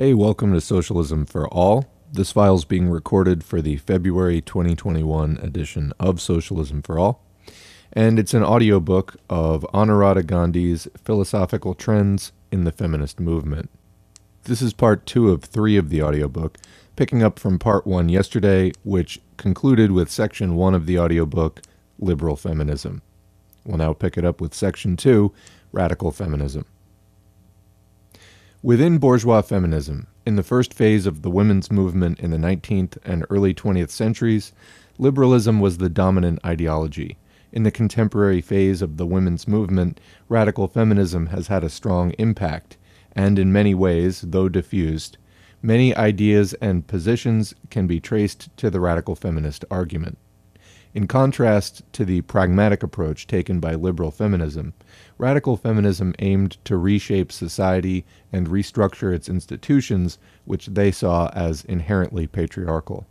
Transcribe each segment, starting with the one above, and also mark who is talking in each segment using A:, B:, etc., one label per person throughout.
A: Hey, welcome to Socialism for All. This file is being recorded for the February 2021 edition of Socialism for All, and it's an audiobook of Anuradha Ghandy's Philosophical Trends in the Feminist Movement. This is part two of three of the audiobook, picking up from part one yesterday, which concluded with section one of the audiobook, Liberal Feminism. We'll now pick it up with section two, Radical Feminism. Within bourgeois feminism, in the first phase of the women's movement in the 19th and early 20th centuries, liberalism was the dominant ideology. In the contemporary phase of the women's movement, radical feminism has had a strong impact, and in many ways, though diffused, many ideas and positions can be traced to the radical feminist argument. In contrast to the pragmatic approach taken by liberal feminism, radical feminism aimed to reshape society and restructure its institutions, which they saw as inherently patriarchal.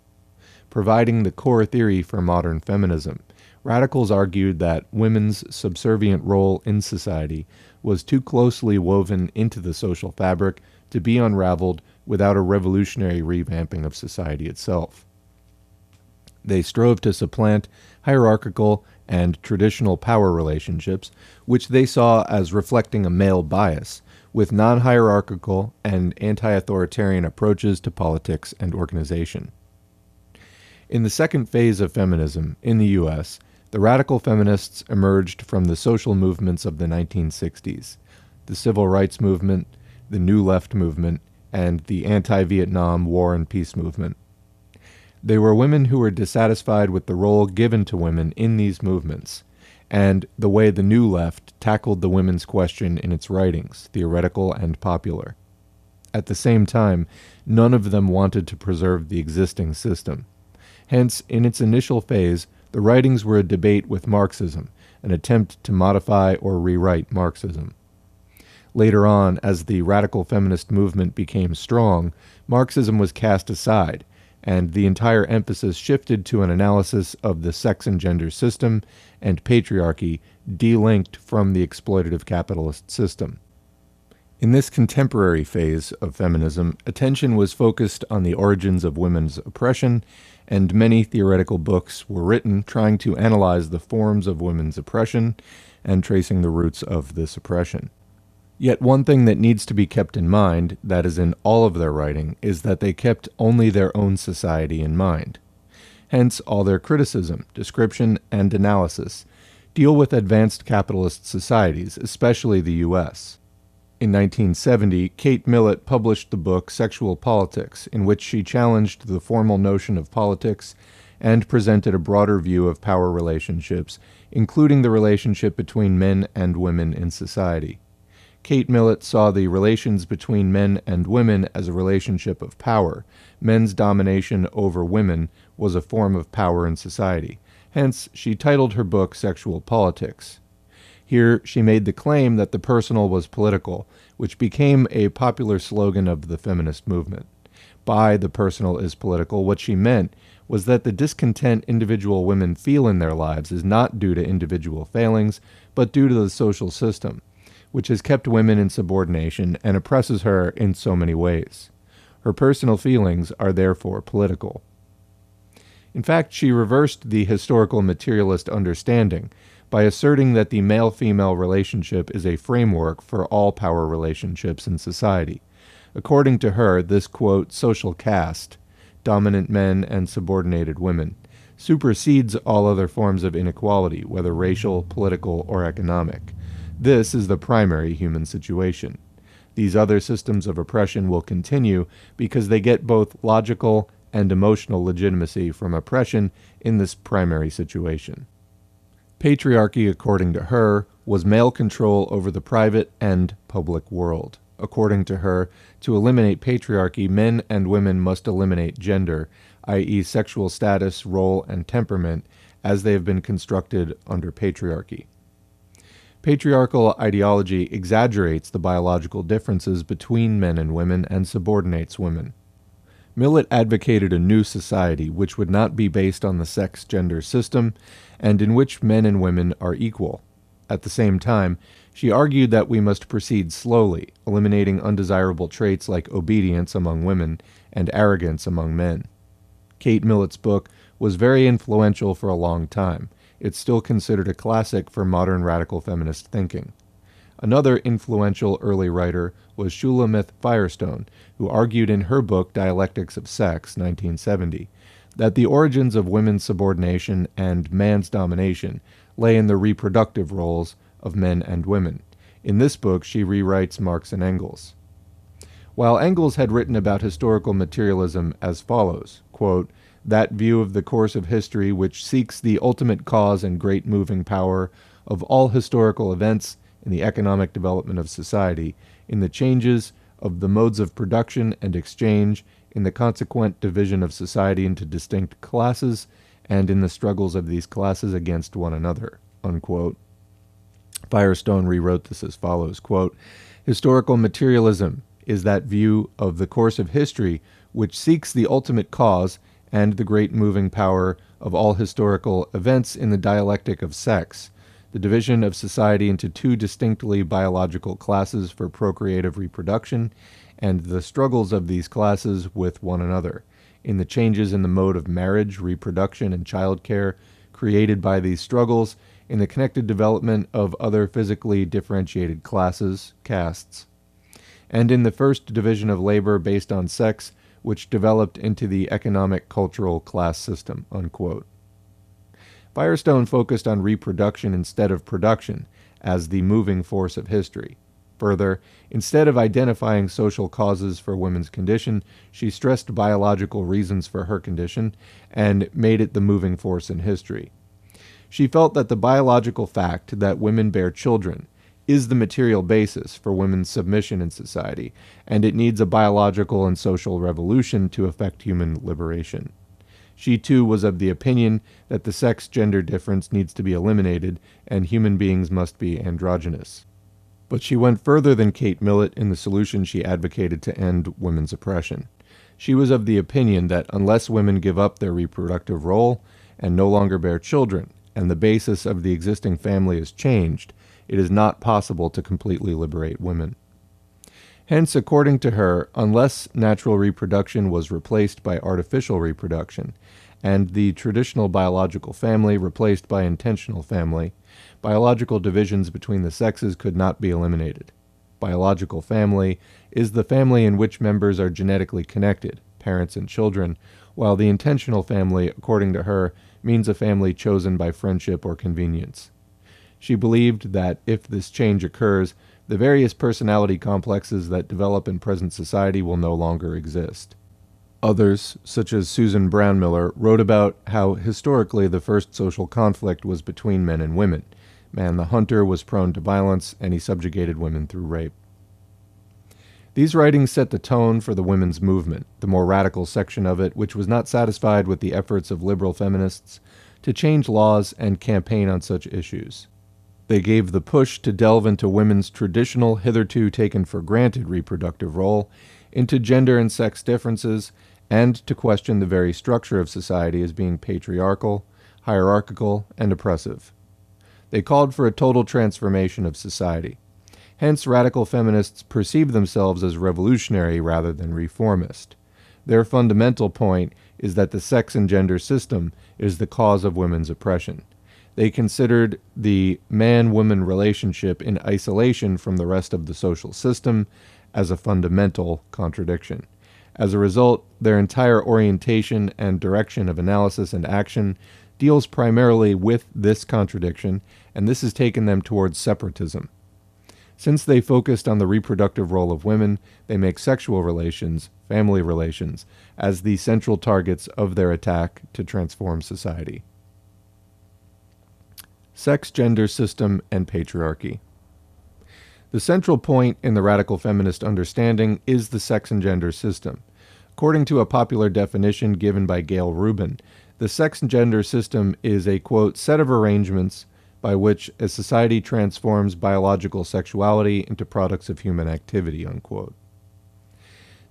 A: Providing the core theory for modern feminism, radicals argued that women's subservient role in society was too closely woven into the social fabric to be unraveled without a revolutionary revamping of society itself. They strove to supplant hierarchical and traditional power relationships, which they saw as reflecting a male bias, with non hierarchical and anti authoritarian approaches to politics and organization. In the second phase of feminism in the U.S., the radical feminists emerged from the social movements of the 1960s the civil rights movement, the New Left movement, and the anti Vietnam War and Peace movement. They were women who were dissatisfied with the role given to women in these movements, and the way the New Left tackled the women's question in its writings, theoretical and popular. At the same time, none of them wanted to preserve the existing system. Hence, in its initial phase, the writings were a debate with Marxism, an attempt to modify or rewrite Marxism. Later on, as the radical feminist movement became strong, Marxism was cast aside, and the entire emphasis shifted to an analysis of the sex and gender system and patriarchy delinked from the exploitative capitalist system. In this contemporary phase of feminism, attention was focused on the origins of women's oppression, and many theoretical books were written trying to analyze the forms of women's oppression and tracing the roots of this oppression. Yet one thing that needs to be kept in mind, that is in all of their writing, is that they kept only their own society in mind. Hence, all their criticism, description, and analysis deal with advanced capitalist societies, especially the U.S. In 1970, Kate Millett published the book Sexual Politics, in which she challenged the formal notion of politics and presented a broader view of power relationships, including the relationship between men and women in society. Kate Millett saw the relations between men and women as a relationship of power. Men's domination over women was a form of power in society. Hence, she titled her book Sexual Politics. Here, she made the claim that the personal was political, which became a popular slogan of the feminist movement. By the personal is political, what she meant was that the discontent individual women feel in their lives is not due to individual failings, but due to the social system which has kept women in subordination and oppresses her in so many ways. Her personal feelings are therefore political. In fact, she reversed the historical materialist understanding by asserting that the male female relationship is a framework for all power relationships in society. According to her, this quote, social caste, dominant men and subordinated women, supersedes all other forms of inequality, whether racial, political, or economic. This is the primary human situation. These other systems of oppression will continue because they get both logical and emotional legitimacy from oppression in this primary situation. Patriarchy, according to her, was male control over the private and public world. According to her, to eliminate patriarchy, men and women must eliminate gender, i.e., sexual status, role, and temperament, as they have been constructed under patriarchy. Patriarchal ideology exaggerates the biological differences between men and women and subordinates women. Millett advocated a new society which would not be based on the sex gender system and in which men and women are equal. At the same time, She argued that we must proceed slowly, eliminating undesirable traits like obedience among women and arrogance among men. Kate Millett's book was very influential for a long time. It's still considered a classic for modern radical feminist thinking. Another influential early writer was Shulamith Firestone, who argued in her book Dialectics of Sex, 1970, that the origins of women's subordination and man's domination lay in the reproductive roles of men and women. In this book, she rewrites Marx and Engels. While Engels had written about historical materialism as follows quote, that view of the course of history which seeks the ultimate cause and great moving power of all historical events in the economic development of society, in the changes of the modes of production and exchange, in the consequent division of society into distinct classes, and in the struggles of these classes against one another. Unquote. Firestone rewrote this as follows quote, Historical materialism is that view of the course of history which seeks the ultimate cause and the great moving power of all historical events in the dialectic of sex, the division of society into two distinctly biological classes for procreative reproduction, and the struggles of these classes with one another, in the changes in the mode of marriage, reproduction, and childcare created by these struggles, in the connected development of other physically differentiated classes, castes, and in the first division of labor based on sex which developed into the economic cultural class system. Unquote. Firestone focused on reproduction instead of production as the moving force of history. Further, instead of identifying social causes for women's condition, she stressed biological reasons for her condition and made it the moving force in history. She felt that the biological fact that women bear children is the material basis for women's submission in society, and it needs a biological and social revolution to effect human liberation. She too was of the opinion that the sex gender difference needs to be eliminated and human beings must be androgynous. But she went further than Kate Millett in the solution she advocated to end women's oppression. She was of the opinion that unless women give up their reproductive role and no longer bear children, and the basis of the existing family is changed, it is not possible to completely liberate women. Hence, according to her, unless natural reproduction was replaced by artificial reproduction, and the traditional biological family replaced by intentional family, biological divisions between the sexes could not be eliminated. Biological family is the family in which members are genetically connected, parents and children, while the intentional family, according to her, means a family chosen by friendship or convenience. She believed that if this change occurs, the various personality complexes that develop in present society will no longer exist. Others, such as Susan Brownmiller, wrote about how historically the first social conflict was between men and women. Man the hunter was prone to violence, and he subjugated women through rape. These writings set the tone for the women's movement, the more radical section of it, which was not satisfied with the efforts of liberal feminists to change laws and campaign on such issues. They gave the push to delve into women's traditional, hitherto taken for granted reproductive role, into gender and sex differences, and to question the very structure of society as being patriarchal, hierarchical, and oppressive. They called for a total transformation of society. Hence, radical feminists perceive themselves as revolutionary rather than reformist. Their fundamental point is that the sex and gender system is the cause of women's oppression. They considered the man woman relationship in isolation from the rest of the social system as a fundamental contradiction. As a result, their entire orientation and direction of analysis and action deals primarily with this contradiction, and this has taken them towards separatism. Since they focused on the reproductive role of women, they make sexual relations, family relations, as the central targets of their attack to transform society sex, gender system, and patriarchy. The central point in the radical feminist understanding is the sex and gender system. According to a popular definition given by Gayle Rubin, the sex and gender system is a quote set of arrangements by which a society transforms biological sexuality into products of human activity unquote.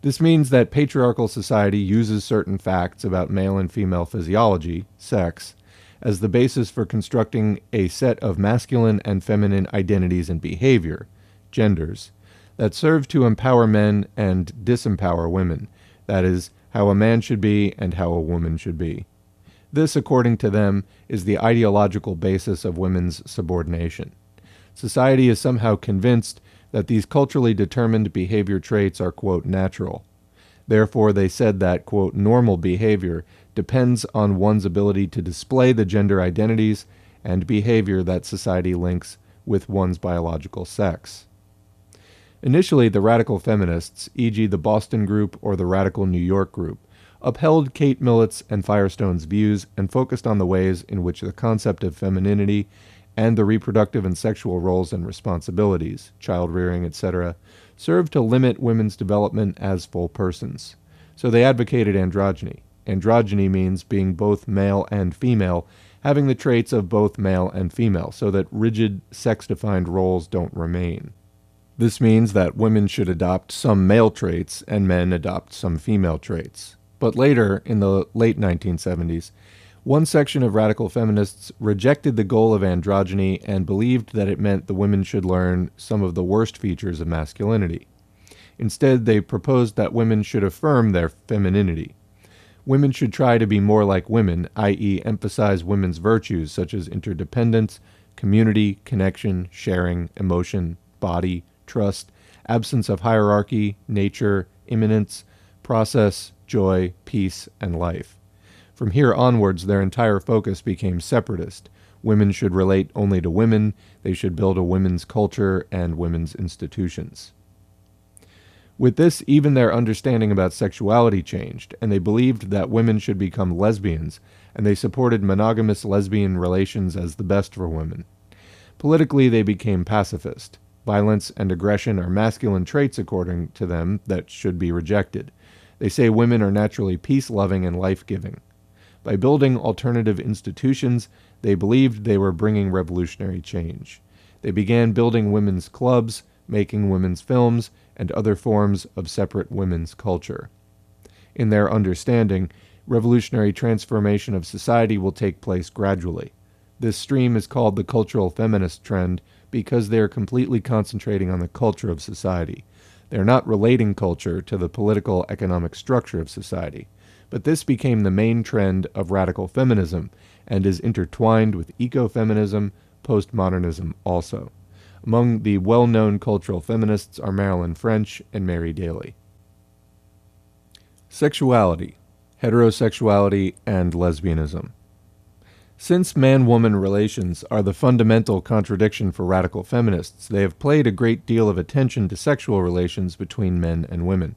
A: This means that patriarchal society uses certain facts about male and female physiology, sex, as the basis for constructing a set of masculine and feminine identities and behavior, genders, that serve to empower men and disempower women, that is, how a man should be and how a woman should be. This, according to them, is the ideological basis of women's subordination. Society is somehow convinced that these culturally determined behavior traits are, quote, natural. Therefore, they said that, quote, normal behavior depends on one's ability to display the gender identities and behavior that society links with one's biological sex. Initially, the radical feminists, e.g., the Boston Group or the Radical New York Group, upheld Kate Millett's and Firestone's views and focused on the ways in which the concept of femininity and the reproductive and sexual roles and responsibilities, child rearing, etc., served to limit women's development as full persons. So they advocated androgyny. Androgyny means being both male and female, having the traits of both male and female, so that rigid sex defined roles don't remain. This means that women should adopt some male traits and men adopt some female traits. But later, in the late 1970s, one section of radical feminists rejected the goal of androgyny and believed that it meant the women should learn some of the worst features of masculinity. Instead, they proposed that women should affirm their femininity. Women should try to be more like women, i.e., emphasize women's virtues such as interdependence, community, connection, sharing, emotion, body, trust, absence of hierarchy, nature, immanence, process, joy, peace, and life. From here onwards, their entire focus became separatist. Women should relate only to women, they should build a women's culture and women's institutions. With this, even their understanding about sexuality changed, and they believed that women should become lesbians, and they supported monogamous lesbian relations as the best for women. Politically, they became pacifist. Violence and aggression are masculine traits, according to them, that should be rejected. They say women are naturally peace loving and life giving. By building alternative institutions, they believed they were bringing revolutionary change. They began building women's clubs, making women's films, and other forms of separate women's culture. In their understanding, revolutionary transformation of society will take place gradually. This stream is called the cultural feminist trend because they are completely concentrating on the culture of society. They are not relating culture to the political economic structure of society. But this became the main trend of radical feminism and is intertwined with ecofeminism, postmodernism also. Among the well known cultural feminists are Marilyn French and Mary Daly. Sexuality, heterosexuality, and lesbianism. Since man woman relations are the fundamental contradiction for radical feminists, they have played a great deal of attention to sexual relations between men and women.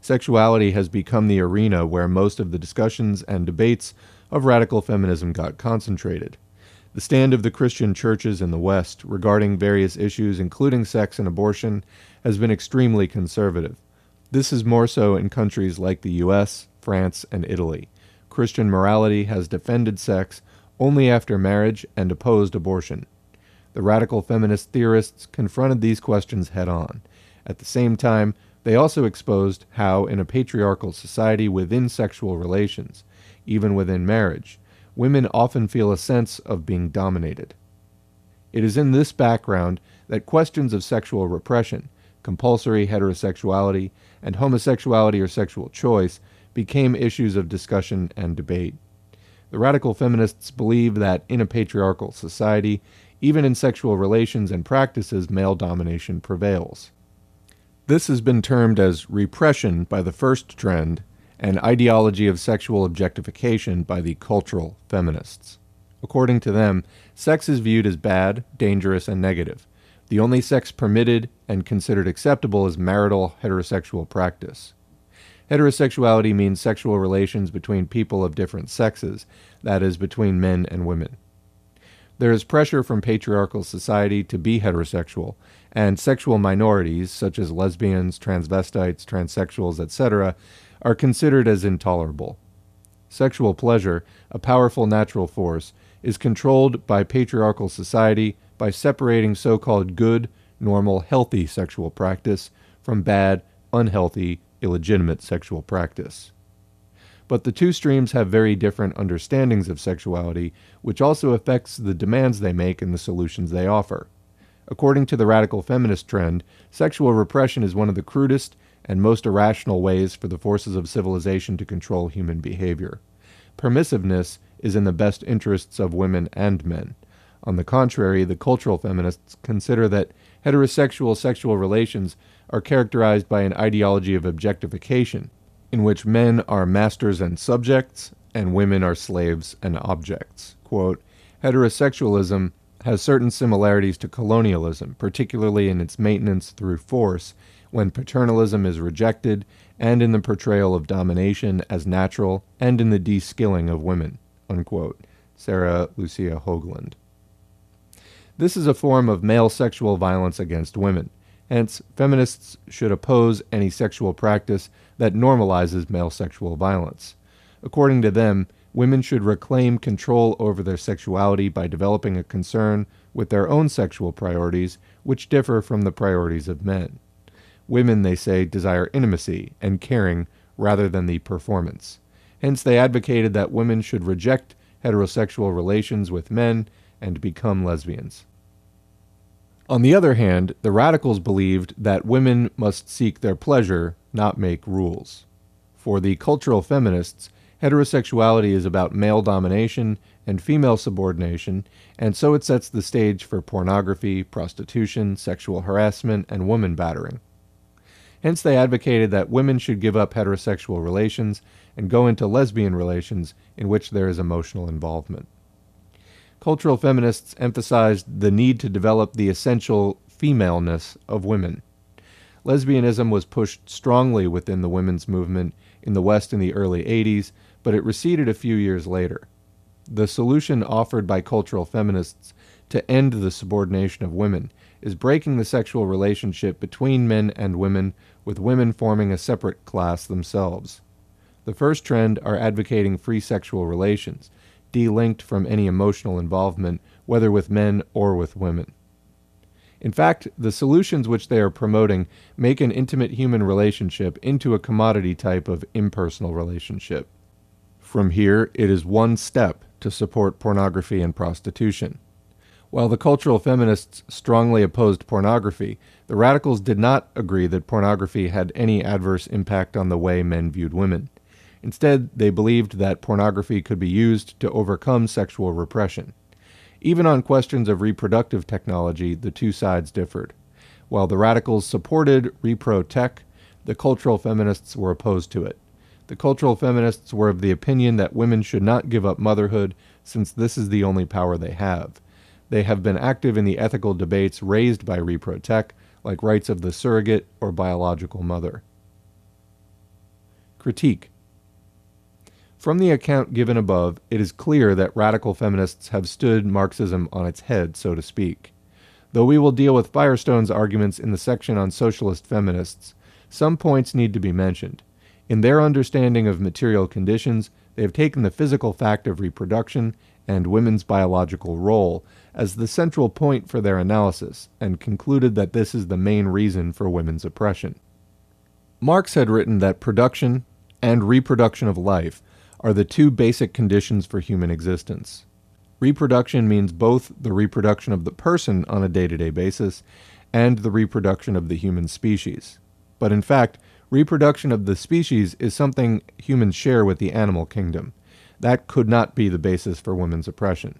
A: Sexuality has become the arena where most of the discussions and debates of radical feminism got concentrated. The stand of the Christian churches in the West regarding various issues, including sex and abortion, has been extremely conservative. This is more so in countries like the US, France, and Italy. Christian morality has defended sex only after marriage and opposed abortion. The radical feminist theorists confronted these questions head on. At the same time, they also exposed how, in a patriarchal society within sexual relations, even within marriage, women often feel a sense of being dominated. It is in this background that questions of sexual repression, compulsory heterosexuality, and homosexuality or sexual choice became issues of discussion and debate. The radical feminists believe that in a patriarchal society, even in sexual relations and practices, male domination prevails. This has been termed as repression by the first trend and ideology of sexual objectification by the cultural feminists. According to them, sex is viewed as bad, dangerous, and negative. The only sex permitted and considered acceptable is marital heterosexual practice. Heterosexuality means sexual relations between people of different sexes, that is, between men and women. There is pressure from patriarchal society to be heterosexual, and sexual minorities, such as lesbians, transvestites, transsexuals, etc., are considered as intolerable. Sexual pleasure, a powerful natural force, is controlled by patriarchal society by separating so called good, normal, healthy sexual practice from bad, unhealthy, illegitimate sexual practice. but the two streams have very different understandings of sexuality, which also affects the demands they make and the solutions they offer. According to the radical feminist trend, sexual repression is one of the crudest and most irrational ways for the forces of civilization to control human behavior. Permissiveness is in the best interests of women and men. On the contrary, the cultural feminists consider that heterosexual sexual relations are characterized by an ideology of objectification, in which men are masters and subjects, and women are slaves and objects. Quote, Heterosexualism has certain similarities to colonialism, particularly in its maintenance through force when paternalism is rejected, and in the portrayal of domination as natural, and in the de-skilling of women. Unquote. Sarah Lucia Hoagland. This is a form of male sexual violence against women. Hence, feminists should oppose any sexual practice that normalizes male sexual violence. According to them, women should reclaim control over their sexuality by developing a concern with their own sexual priorities, which differ from the priorities of men. Women, they say, desire intimacy and caring rather than the performance. Hence, they advocated that women should reject heterosexual relations with men and become lesbians. On the other hand, the radicals believed that women must seek their pleasure, not make rules. For the cultural feminists, heterosexuality is about male domination and female subordination, and so it sets the stage for pornography, prostitution, sexual harassment, and woman battering. Hence, they advocated that women should give up heterosexual relations and go into lesbian relations in which there is emotional involvement. Cultural feminists emphasized the need to develop the essential femaleness of women. Lesbianism was pushed strongly within the women's movement in the West in the early 80s, but it receded a few years later. The solution offered by cultural feminists to end the subordination of women is breaking the sexual relationship between men and women, with women forming a separate class themselves. The first trend are advocating free sexual relations, delinked from any emotional involvement, whether with men or with women. In fact, the solutions which they are promoting make an intimate human relationship into a commodity type of impersonal relationship. From here, it is one step to support pornography and prostitution. While the cultural feminists strongly opposed pornography, the radicals did not agree that pornography had any adverse impact on the way men viewed women. Instead, they believed that pornography could be used to overcome sexual repression. Even on questions of reproductive technology, the two sides differed. While the radicals supported repro tech, the cultural feminists were opposed to it. The cultural feminists were of the opinion that women should not give up motherhood since this is the only power they have. They have been active in the ethical debates raised by ReproTech, like rights of the surrogate or biological mother. Critique From the account given above, it is clear that radical feminists have stood Marxism on its head, so to speak. Though we will deal with Firestone's arguments in the section on socialist feminists, some points need to be mentioned. In their understanding of material conditions, they have taken the physical fact of reproduction and women's biological role as the central point for their analysis and concluded that this is the main reason for women's oppression. Marx had written that production and reproduction of life are the two basic conditions for human existence. Reproduction means both the reproduction of the person on a day to day basis and the reproduction of the human species. But in fact, reproduction of the species is something humans share with the animal kingdom. That could not be the basis for women's oppression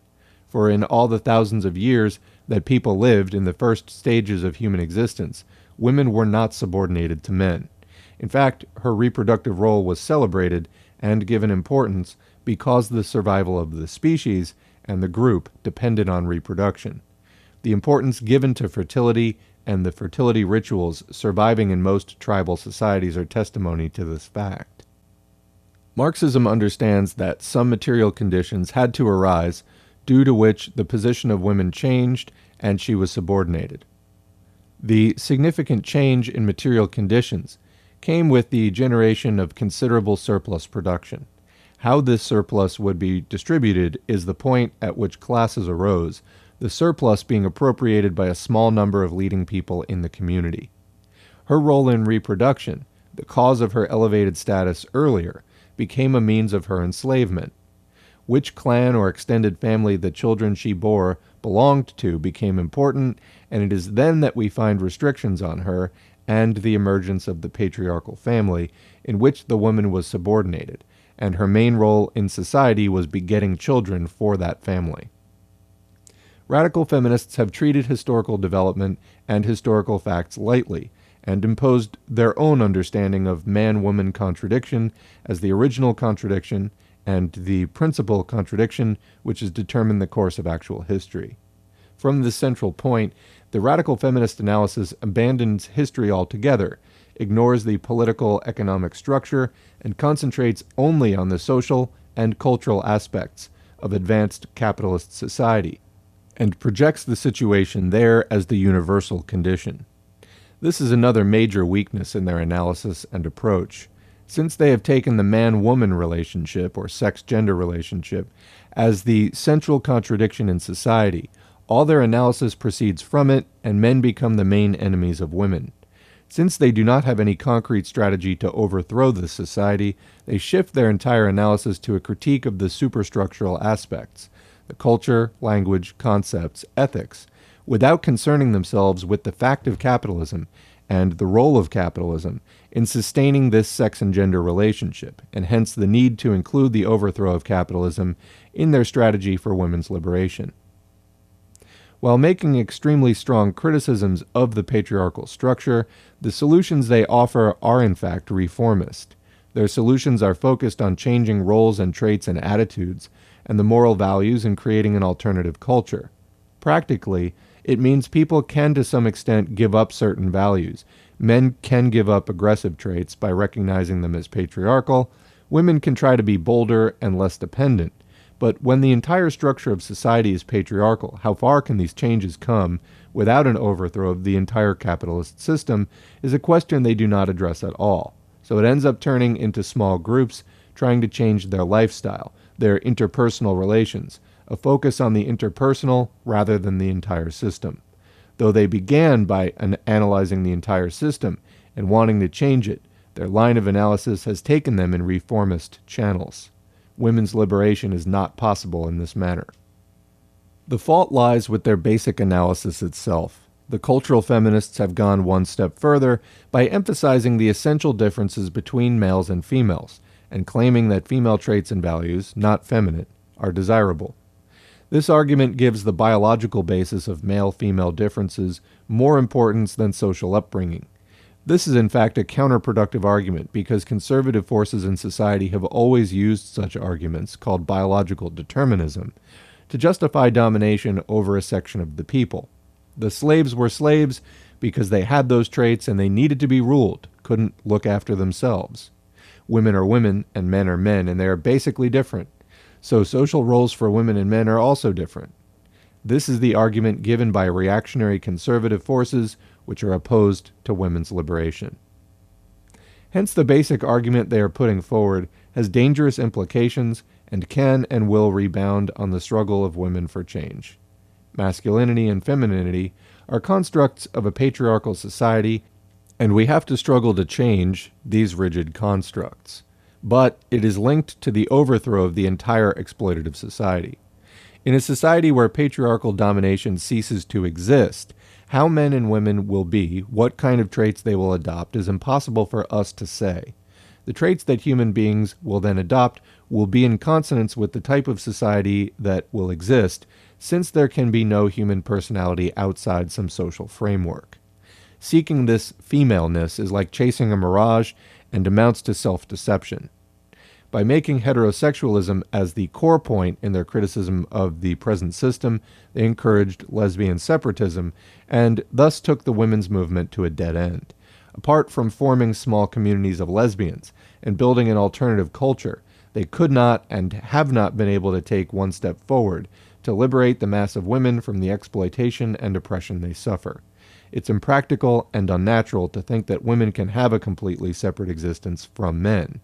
A: for in all the thousands of years that people lived in the first stages of human existence, women were not subordinated to men. In fact, her reproductive role was celebrated and given importance because the survival of the species and the group depended on reproduction. The importance given to fertility and the fertility rituals surviving in most tribal societies are testimony to this fact. Marxism understands that some material conditions had to arise due to which the position of women changed and she was subordinated. The significant change in material conditions came with the generation of considerable surplus production. How this surplus would be distributed is the point at which classes arose, the surplus being appropriated by a small number of leading people in the community. Her role in reproduction, the cause of her elevated status earlier, became a means of her enslavement. Which clan or extended family the children she bore belonged to became important, and it is then that we find restrictions on her and the emergence of the patriarchal family, in which the woman was subordinated, and her main role in society was begetting children for that family. Radical feminists have treated historical development and historical facts lightly, and imposed their own understanding of man woman contradiction as the original contradiction and the principal contradiction which has determined the course of actual history. From this central point, the radical feminist analysis abandons history altogether, ignores the political economic structure, and concentrates only on the social and cultural aspects of advanced capitalist society, and projects the situation there as the universal condition. This is another major weakness in their analysis and approach. Since they have taken the man woman relationship, or sex gender relationship, as the central contradiction in society, all their analysis proceeds from it, and men become the main enemies of women. Since they do not have any concrete strategy to overthrow this society, they shift their entire analysis to a critique of the superstructural aspects the culture, language, concepts, ethics without concerning themselves with the fact of capitalism and the role of capitalism in sustaining this sex and gender relationship, and hence the need to include the overthrow of capitalism in their strategy for women's liberation. While making extremely strong criticisms of the patriarchal structure, the solutions they offer are in fact reformist. Their solutions are focused on changing roles and traits and attitudes, and the moral values and creating an alternative culture. Practically, it means people can to some extent give up certain values. Men can give up aggressive traits by recognizing them as patriarchal. Women can try to be bolder and less dependent. But when the entire structure of society is patriarchal, how far can these changes come without an overthrow of the entire capitalist system is a question they do not address at all. So it ends up turning into small groups trying to change their lifestyle, their interpersonal relations, a focus on the interpersonal rather than the entire system. Though they began by an analyzing the entire system and wanting to change it, their line of analysis has taken them in reformist channels. Women's liberation is not possible in this manner. The fault lies with their basic analysis itself. The cultural feminists have gone one step further by emphasizing the essential differences between males and females, and claiming that female traits and values, not feminine, are desirable. This argument gives the biological basis of male female differences more importance than social upbringing. This is in fact a counterproductive argument because conservative forces in society have always used such arguments, called biological determinism, to justify domination over a section of the people. The slaves were slaves because they had those traits and they needed to be ruled, couldn't look after themselves. Women are women and men are men, and they are basically different. So social roles for women and men are also different. This is the argument given by reactionary conservative forces which are opposed to women's liberation. Hence, the basic argument they are putting forward has dangerous implications and can and will rebound on the struggle of women for change. Masculinity and femininity are constructs of a patriarchal society, and we have to struggle to change these rigid constructs but it is linked to the overthrow of the entire exploitative society. In a society where patriarchal domination ceases to exist, how men and women will be, what kind of traits they will adopt, is impossible for us to say. The traits that human beings will then adopt will be in consonance with the type of society that will exist, since there can be no human personality outside some social framework. Seeking this femaleness is like chasing a mirage and amounts to self deception. By making heterosexualism as the core point in their criticism of the present system, they encouraged lesbian separatism and thus took the women's movement to a dead end. Apart from forming small communities of lesbians and building an alternative culture, they could not and have not been able to take one step forward to liberate the mass of women from the exploitation and oppression they suffer. It's impractical and unnatural to think that women can have a completely separate existence from men.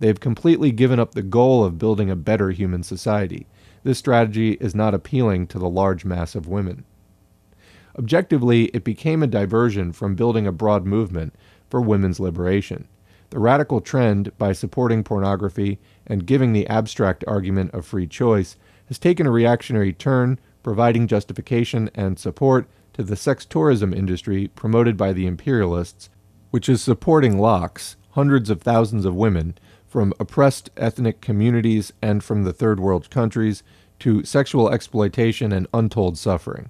A: They've completely given up the goal of building a better human society. This strategy is not appealing to the large mass of women. Objectively, it became a diversion from building a broad movement for women's liberation. the radical trend, by supporting pornography and giving the abstract argument of free choice, has taken a reactionary turn, providing justification and support to the sex tourism industry promoted by the imperialists, which is supporting lakhs, hundreds of thousands of women, from oppressed ethnic communities and from the third world countries to sexual exploitation and untold suffering.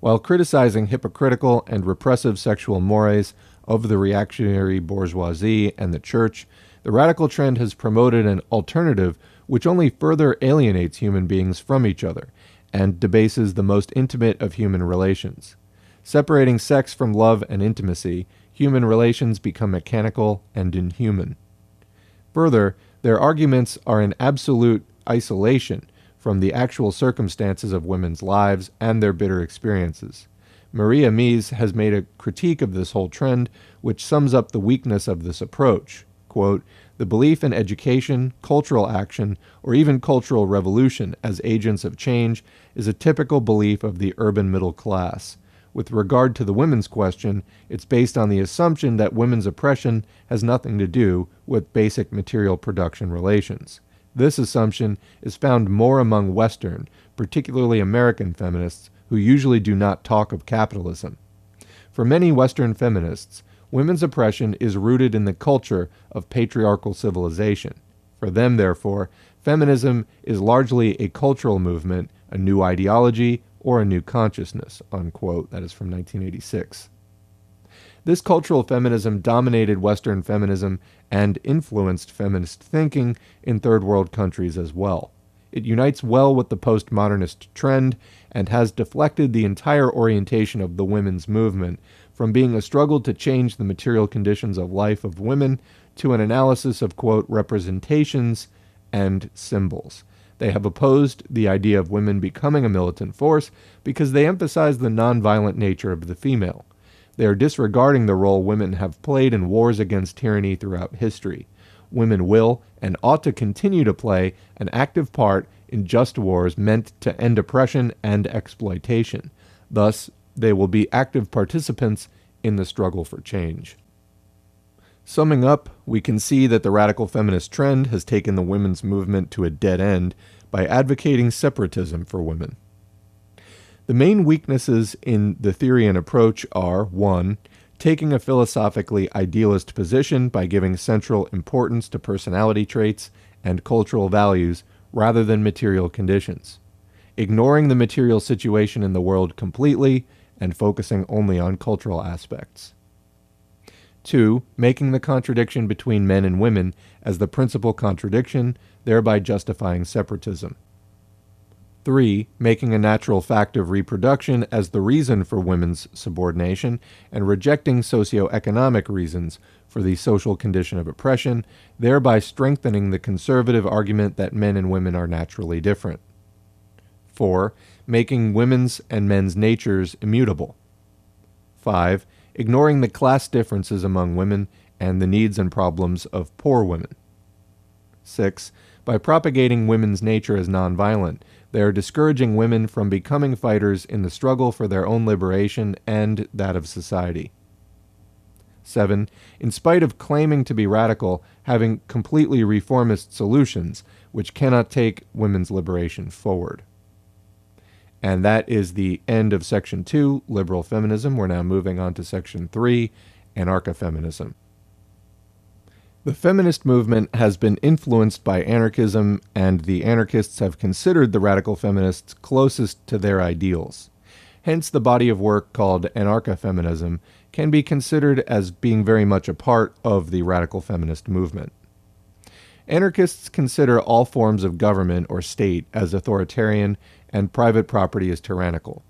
A: While criticizing hypocritical and repressive sexual mores of the reactionary bourgeoisie and the church, the radical trend has promoted an alternative which only further alienates human beings from each other and debases the most intimate of human relations. Separating sex from love and intimacy, human relations become mechanical and inhuman. Further, their arguments are in absolute isolation from the actual circumstances of women's lives and their bitter experiences. Maria Mies has made a critique of this whole trend, which sums up the weakness of this approach. Quote, the belief in education, cultural action, or even cultural revolution as agents of change is a typical belief of the urban middle class. With regard to the women's question, it's based on the assumption that women's oppression has nothing to do with basic material production relations. This assumption is found more among Western, particularly American feminists, who usually do not talk of capitalism. For many Western feminists, women's oppression is rooted in the culture of patriarchal civilization. For them, therefore, feminism is largely a cultural movement, a new ideology, or a new consciousness. Unquote. That is from 1986. This cultural feminism dominated Western feminism and influenced feminist thinking in third world countries as well. It unites well with the postmodernist trend and has deflected the entire orientation of the women's movement from being a struggle to change the material conditions of life of women to an analysis of, quote, representations and symbols. They have opposed the idea of women becoming a militant force because they emphasize the nonviolent nature of the female. They are disregarding the role women have played in wars against tyranny throughout history. Women will and ought to continue to play an active part in just wars meant to end oppression and exploitation. Thus, they will be active participants in the struggle for change. Summing up, we can see that the radical feminist trend has taken the women's movement to a dead end by advocating separatism for women. The main weaknesses in the theory and approach are 1. Taking a philosophically idealist position by giving central importance to personality traits and cultural values rather than material conditions. Ignoring the material situation in the world completely and focusing only on cultural aspects. 2. Making the contradiction between men and women as the principal contradiction, thereby justifying separatism. 3. Making a natural fact of reproduction as the reason for women's subordination, and rejecting socioeconomic reasons for the social condition of oppression, thereby strengthening the conservative argument that men and women are naturally different. 4. Making women's and men's natures immutable. 5. Ignoring the class differences among women and the needs and problems of poor women. 6. By propagating women's nature as nonviolent, they are discouraging women from becoming fighters in the struggle for their own liberation and that of society. 7. In spite of claiming to be radical, having completely reformist solutions, which cannot take women's liberation forward. And that is the end of Section 2, Liberal Feminism. We're now moving on to Section 3, Anarcha Feminism. The feminist movement has been influenced by anarchism, and the anarchists have considered the radical feminists closest to their ideals. Hence, the body of work called Anarcha Feminism can be considered as being very much a part of the radical feminist movement. Anarchists consider all forms of government or state as authoritarian and private property as tyrannical.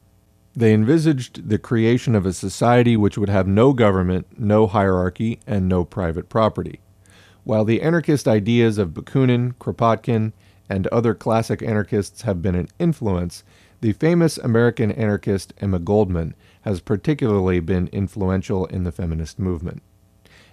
A: They envisaged the creation of a society which would have no government, no hierarchy, and no private property. While the anarchist ideas of Bakunin, Kropotkin, and other classic anarchists have been an influence, the famous American anarchist Emma Goldman has particularly been influential in the feminist movement.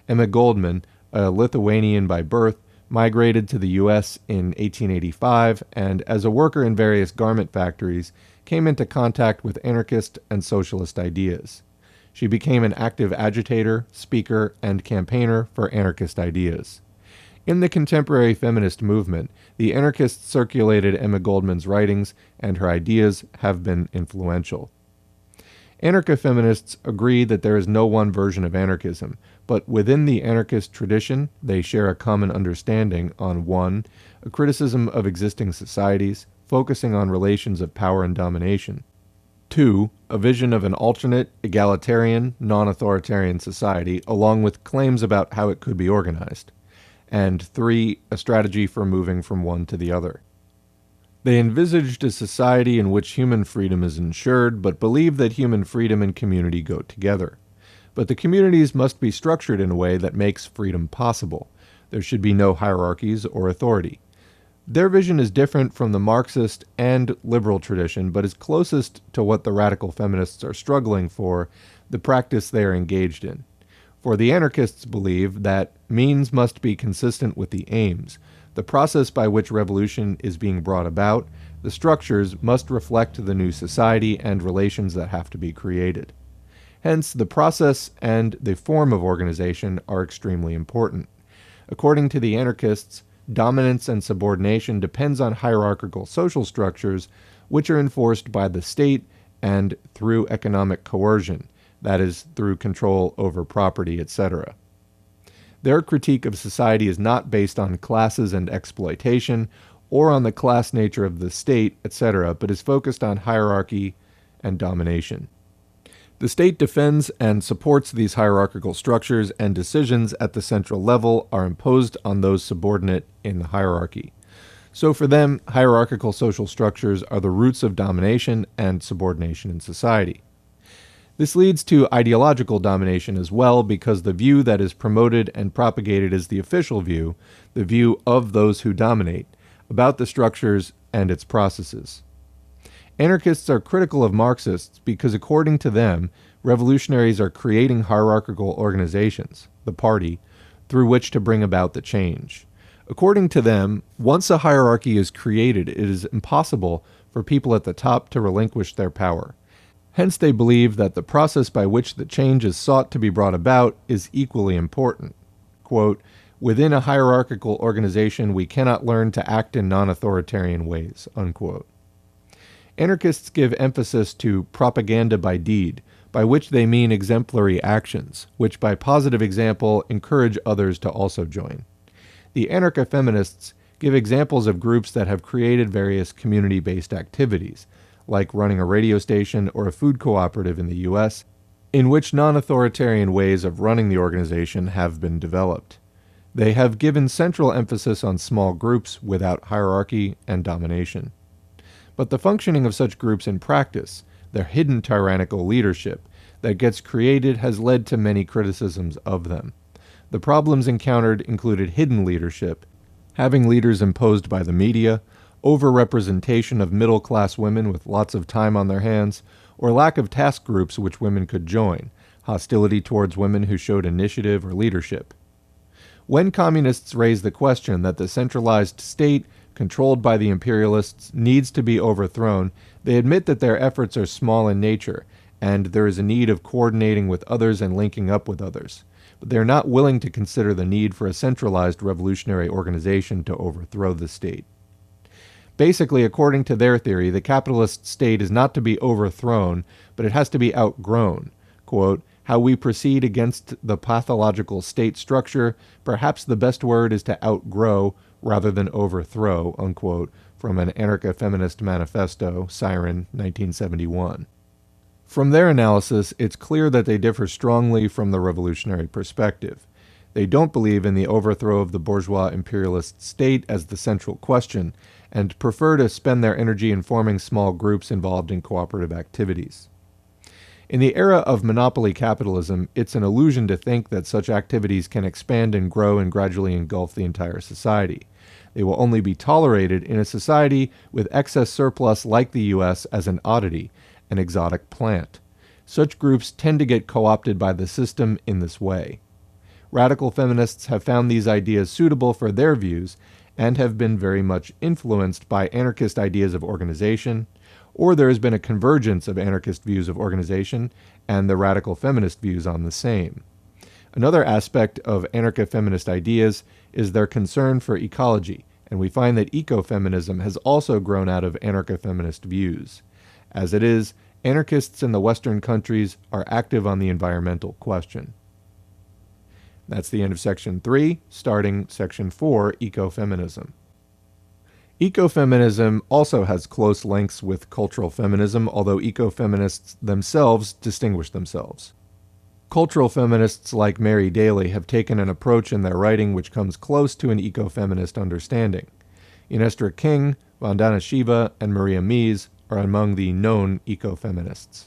A: Emma Goldman, a Lithuanian by birth, migrated to the U.S. in 1885 and, as a worker in various garment factories, came into contact with anarchist and socialist ideas. She became an active agitator, speaker, and campaigner for anarchist ideas. In the contemporary feminist movement, the anarchists circulated Emma Goldman's writings, and her ideas have been influential. Anarcho feminists agree that there is no one version of anarchism, but within the anarchist tradition, they share a common understanding on 1. a criticism of existing societies, focusing on relations of power and domination, 2. a vision of an alternate, egalitarian, non authoritarian society, along with claims about how it could be organized, and 3. a strategy for moving from one to the other. They envisaged a society in which human freedom is ensured, but believe that human freedom and community go together. But the communities must be structured in a way that makes freedom possible. There should be no hierarchies or authority. Their vision is different from the Marxist and liberal tradition, but is closest to what the radical feminists are struggling for, the practice they are engaged in. For the anarchists believe that means must be consistent with the aims, the process by which revolution is being brought about, the structures must reflect the new society and relations that have to be created. Hence, the process and the form of organization are extremely important. According to the anarchists, dominance and subordination depends on hierarchical social structures which are enforced by the state and through economic coercion, that is, through control over property, etc. Their critique of society is not based on classes and exploitation or on the class nature of the state, etc., but is focused on hierarchy and domination. The state defends and supports these hierarchical structures, and decisions at the central level are imposed on those subordinate in the hierarchy. So, for them, hierarchical social structures are the roots of domination and subordination in society. This leads to ideological domination as well, because the view that is promoted and propagated is the official view, the view of those who dominate, about the structures and its processes. Anarchists are critical of Marxists because, according to them, revolutionaries are creating hierarchical organizations, the party, through which to bring about the change. According to them, once a hierarchy is created, it is impossible for people at the top to relinquish their power. Hence, they believe that the process by which the change is sought to be brought about is equally important. Quote, Within a hierarchical organization, we cannot learn to act in non authoritarian ways. Unquote. Anarchists give emphasis to propaganda by deed, by which they mean exemplary actions, which by positive example encourage others to also join. The anarcho feminists give examples of groups that have created various community based activities, like running a radio station or a food cooperative in the U.S., in which non authoritarian ways of running the organization have been developed. They have given central emphasis on small groups without hierarchy and domination. But the functioning of such groups in practice, their hidden tyrannical leadership that gets created, has led to many criticisms of them. The problems encountered included hidden leadership, having leaders imposed by the media, overrepresentation of middle class women with lots of time on their hands, or lack of task groups which women could join, hostility towards women who showed initiative or leadership. When communists raise the question that the centralized state, controlled by the imperialists, needs to be overthrown, they admit that their efforts are small in nature, and there is a need of coordinating with others and linking up with others. But they are not willing to consider the need for a centralized revolutionary organization to overthrow the state. Basically, according to their theory, the capitalist state is not to be overthrown, but it has to be outgrown. Quote, how we proceed against the pathological state structure, perhaps the best word is to outgrow rather than overthrow, unquote, from an anarcha feminist manifesto, Siren, 1971. From their analysis, it's clear that they differ strongly from the revolutionary perspective. They don't believe in the overthrow of the bourgeois imperialist state as the central question, and prefer to spend their energy in forming small groups involved in cooperative activities. In the era of monopoly capitalism, it's an illusion to think that such activities can expand and grow and gradually engulf the entire society. They will only be tolerated in a society with excess surplus like the US as an oddity, an exotic plant. Such groups tend to get co opted by the system in this way. Radical feminists have found these ideas suitable for their views and have been very much influenced by anarchist ideas of organization, or there has been a convergence of anarchist views of organization and the radical feminist views on the same. Another aspect of anarcho feminist ideas is their concern for ecology, and we find that ecofeminism has also grown out of anarcho feminist views. As it is, anarchists in the Western countries are active on the environmental question. That's the end of section 3, starting section 4 Ecofeminism. Ecofeminism also has close links with cultural feminism, although ecofeminists themselves distinguish themselves. Cultural feminists like Mary Daly have taken an approach in their writing which comes close to an ecofeminist understanding. Ynestra King, Vandana Shiva, and Maria Mies are among the known ecofeminists.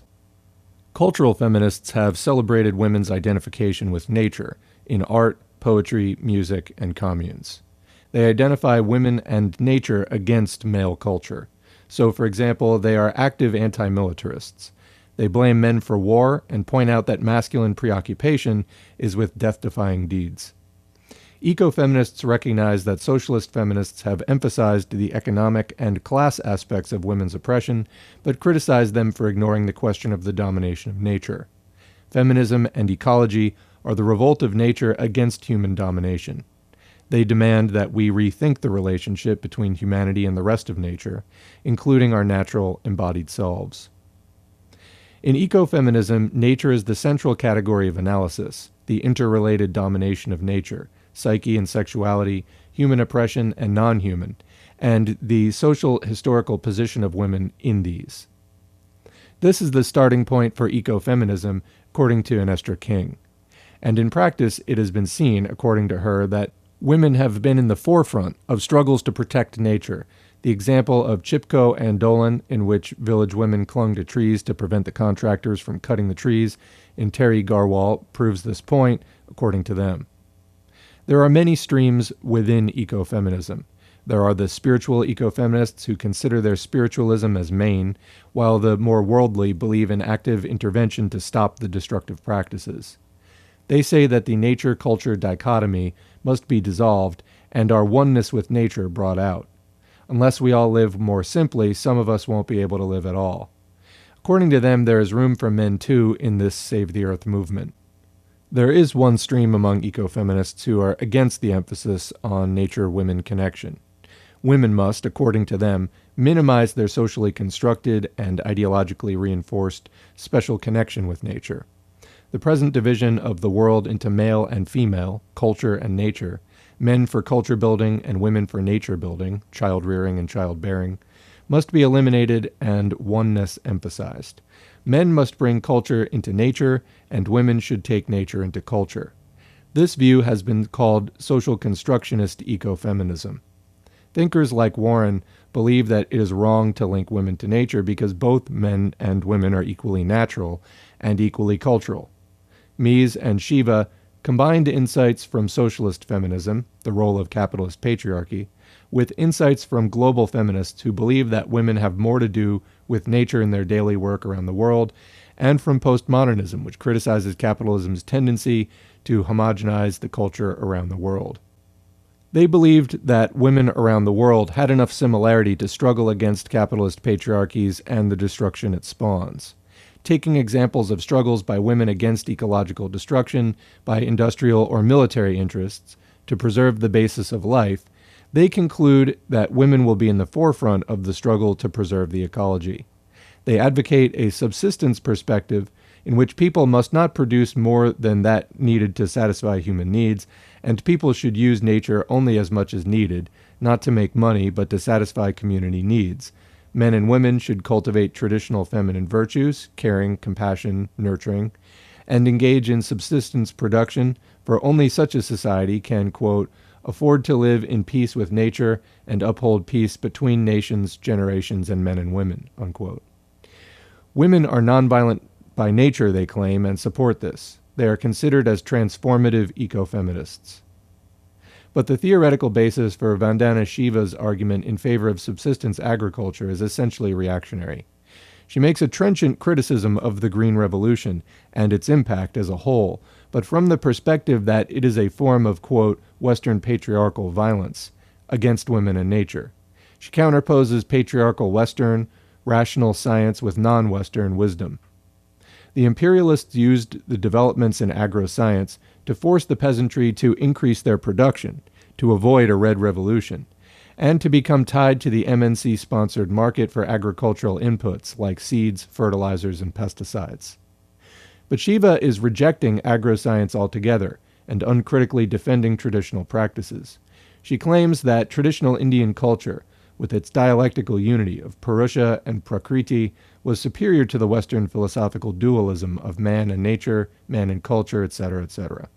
A: Cultural feminists have celebrated women's identification with nature in art, poetry, music, and communes. They identify women and nature against male culture. So, for example, they are active anti militarists. They blame men for war and point out that masculine preoccupation is with death defying deeds. Ecofeminists recognize that socialist feminists have emphasized the economic and class aspects of women's oppression, but criticize them for ignoring the question of the domination of nature. Feminism and ecology are the revolt of nature against human domination. They demand that we rethink the relationship between humanity and the rest of nature, including our natural embodied selves. In ecofeminism, nature is the central category of analysis, the interrelated domination of nature, psyche and sexuality, human oppression and non human, and the social historical position of women in these. This is the starting point for ecofeminism, according to Ynestra King. And in practice, it has been seen, according to her, that women have been in the forefront of struggles to protect nature, the example of Chipko Andolan, in which village women clung to trees to prevent the contractors from cutting the trees, in Tehri Garhwal proves this point, according to them. There are many streams within ecofeminism. There are the spiritual ecofeminists who consider their spiritualism as main, while the more worldly believe in active intervention to stop the destructive practices. They say that the nature culture dichotomy must be dissolved and our oneness with nature brought out. Unless we all live more simply, some of us won't be able to live at all. According to them, there is room for men too in this Save the Earth movement. There is one stream among ecofeminists who are against the emphasis on nature women connection. Women must, according to them, minimize their socially constructed and ideologically reinforced special connection with nature. The present division of the world into male and female, culture and nature, men for culture building and women for nature building, child rearing and child bearing, must be eliminated and oneness emphasized. Men must bring culture into nature, and women should take nature into culture. This view has been called social constructionist ecofeminism. Thinkers like Warren believe that it is wrong to link women to nature because both men and women are equally natural and equally cultural. Mies and Shiva combined insights from socialist feminism, the role of capitalist patriarchy, with insights from global feminists who believe that women have more to do with nature in their daily work around the world, and from postmodernism, which criticizes capitalism's tendency to homogenize the culture around the world. They believed that women around the world had enough similarity to struggle against capitalist patriarchies and the destruction it spawns taking examples of struggles by women against ecological destruction by industrial or military interests to preserve the basis of life, they conclude that women will be in the forefront of the struggle to preserve the ecology. They advocate a subsistence perspective in which people must not produce more than that needed to satisfy human needs, and people should use nature only as much as needed, not to make money but to satisfy community needs, Men and women should cultivate traditional feminine virtues, caring, compassion, nurturing, and engage in subsistence production, for only such a society can, quote, afford to live in peace with nature and uphold peace between nations, generations, and men and women, unquote. Women are nonviolent by nature, they claim, and support this. They are considered as transformative ecofeminists. But the theoretical basis for Vandana Shiva's argument in favor of subsistence agriculture is essentially reactionary. She makes a trenchant criticism of the Green Revolution and its impact as a whole, but from the perspective that it is a form of, quote, Western patriarchal violence against women and nature. She counterposes patriarchal Western, rational science with non Western wisdom. The imperialists used the developments in agroscience to force the peasantry to increase their production, to avoid a red revolution, and to become tied to the MNC sponsored market for agricultural inputs like seeds, fertilizers, and pesticides. But Shiva is rejecting agroscience altogether and uncritically defending traditional practices. She claims that traditional Indian culture, with its dialectical unity of Purusha and Prakriti, was superior to the Western philosophical dualism of man and nature, man and culture, etc., etc.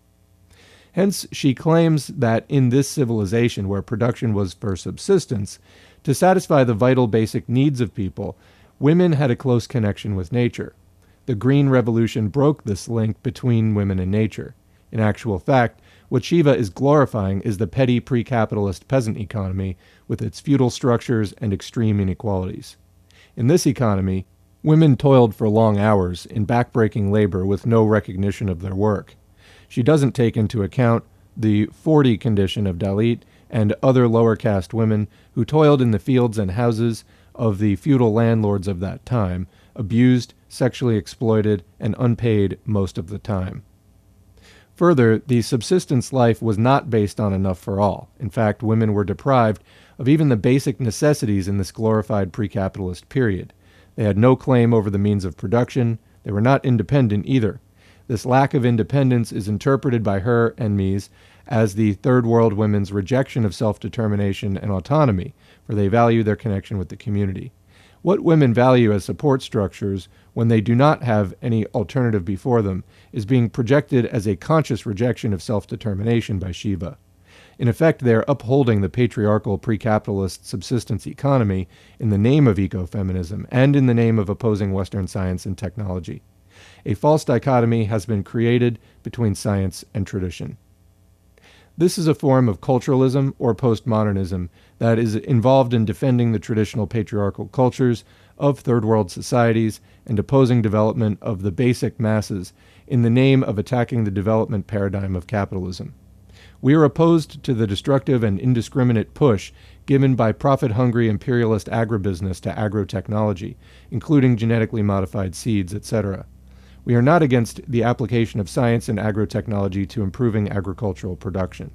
A: Hence, she claims that in this civilization where production was for subsistence, to satisfy the vital basic needs of people, women had a close connection with nature. The Green Revolution broke this link between women and nature. In actual fact, what Shiva is glorifying is the petty pre capitalist peasant economy with its feudal structures and extreme inequalities. In this economy, women toiled for long hours in backbreaking labor with no recognition of their work. She doesn't take into account the 40 condition of Dalit and other lower caste women who toiled in the fields and houses of the feudal landlords of that time, abused, sexually exploited, and unpaid most of the time. Further, the subsistence life was not based on enough for all. In fact, women were deprived of even the basic necessities in this glorified pre capitalist period. They had no claim over the means of production, they were not independent either. This lack of independence is interpreted by her and Mies as the Third World women's rejection of self determination and autonomy, for they value their connection with the community. What women value as support structures when they do not have any alternative before them is being projected as a conscious rejection of self determination by Shiva. In effect, they are upholding the patriarchal pre capitalist subsistence economy in the name of ecofeminism and in the name of opposing Western science and technology a false dichotomy has been created between science and tradition. This is a form of culturalism or postmodernism that is involved in defending the traditional patriarchal cultures of third world societies and opposing development of the basic masses in the name of attacking the development paradigm of capitalism. We are opposed to the destructive and indiscriminate push given by profit hungry imperialist agribusiness to agrotechnology, including genetically modified seeds, etc. We are not against the application of science and agrotechnology to improving agricultural production.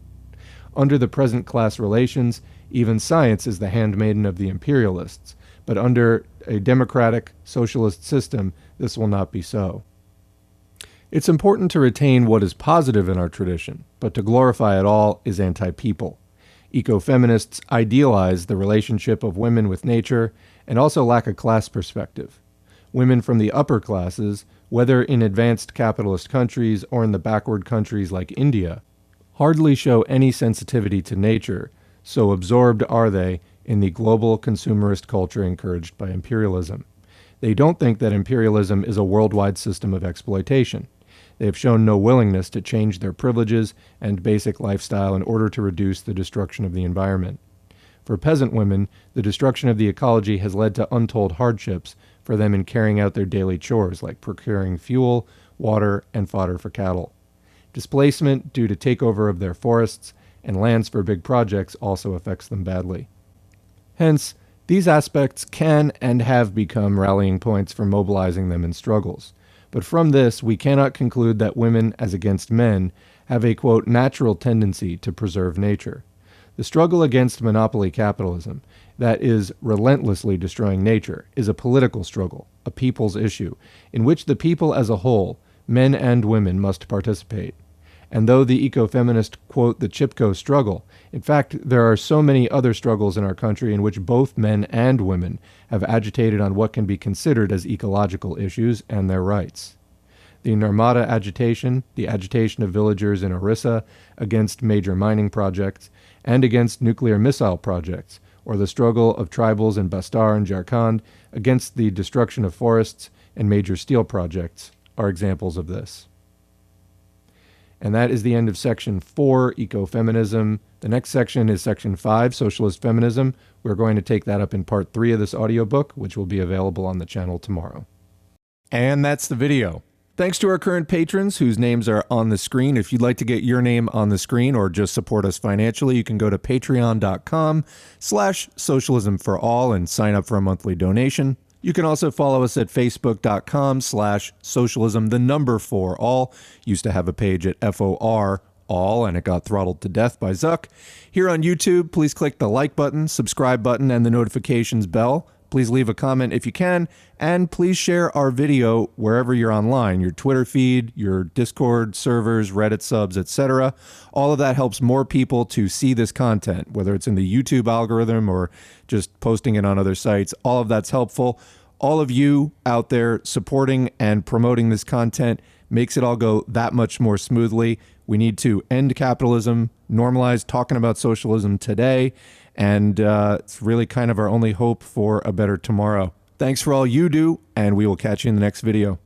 A: Under the present class relations, even science is the handmaiden of the imperialists, but under a democratic socialist system, this will not be so. It's important to retain what is positive in our tradition, but to glorify it all is anti people. Ecofeminists idealize the relationship of women with nature and also lack a class perspective. Women from the upper classes whether in advanced capitalist countries or in the backward countries like India, hardly show any sensitivity to nature, so absorbed are they in the global consumerist culture encouraged by imperialism. They don't think that imperialism is a worldwide system of exploitation. They have shown no willingness to change their privileges and basic lifestyle in order to reduce the destruction of the environment. For peasant women, the destruction of the ecology has led to untold hardships for them in carrying out their daily chores like procuring fuel, water, and fodder for cattle. Displacement due to takeover of their forests and lands for big projects also affects them badly. Hence, these aspects can and have become rallying points for mobilizing them in struggles. But from this, we cannot conclude that women, as against men, have a quote, natural tendency to preserve nature. The struggle against monopoly capitalism that is relentlessly destroying nature is a political struggle, a people's issue, in which the people as a whole, men and women, must participate. And though the ecofeminists quote the Chipko struggle, in fact, there are so many other struggles in our country in which both men and women have agitated on what can be considered as ecological issues and their rights. The Narmada agitation, the agitation of villagers in Orissa against major mining projects, and against nuclear missile projects, or the struggle of tribals in Bastar and Jharkhand against the destruction of forests and major steel projects are examples of this. And that is the end of section four, ecofeminism. The next section is section five, socialist feminism. We're going to take that up in part three of this audiobook, which will be available on the channel tomorrow. And that's the video. Thanks to our current patrons whose names are on the screen. If you'd like to get your name on the screen or just support us financially, you can go to patreon.com slash socialism for all and sign up for a monthly donation. You can also follow us at facebook.com slash socialism, the number for all. Used to have a page at FOR all, and it got throttled to death by Zuck. Here on YouTube, please click the like button, subscribe button, and the notifications bell. Please leave a comment if you can, and please share our video wherever you're online your Twitter feed, your Discord servers, Reddit subs, etc. All of that helps more people to see this content, whether it's in the YouTube algorithm or just posting it on other sites. All of that's helpful. All of you out there supporting and promoting this content makes it all go that much more smoothly. We need to end capitalism, normalize talking about socialism today, and uh, it's really kind of our only hope for a better tomorrow. Thanks for all you do, and we will catch you in the next video.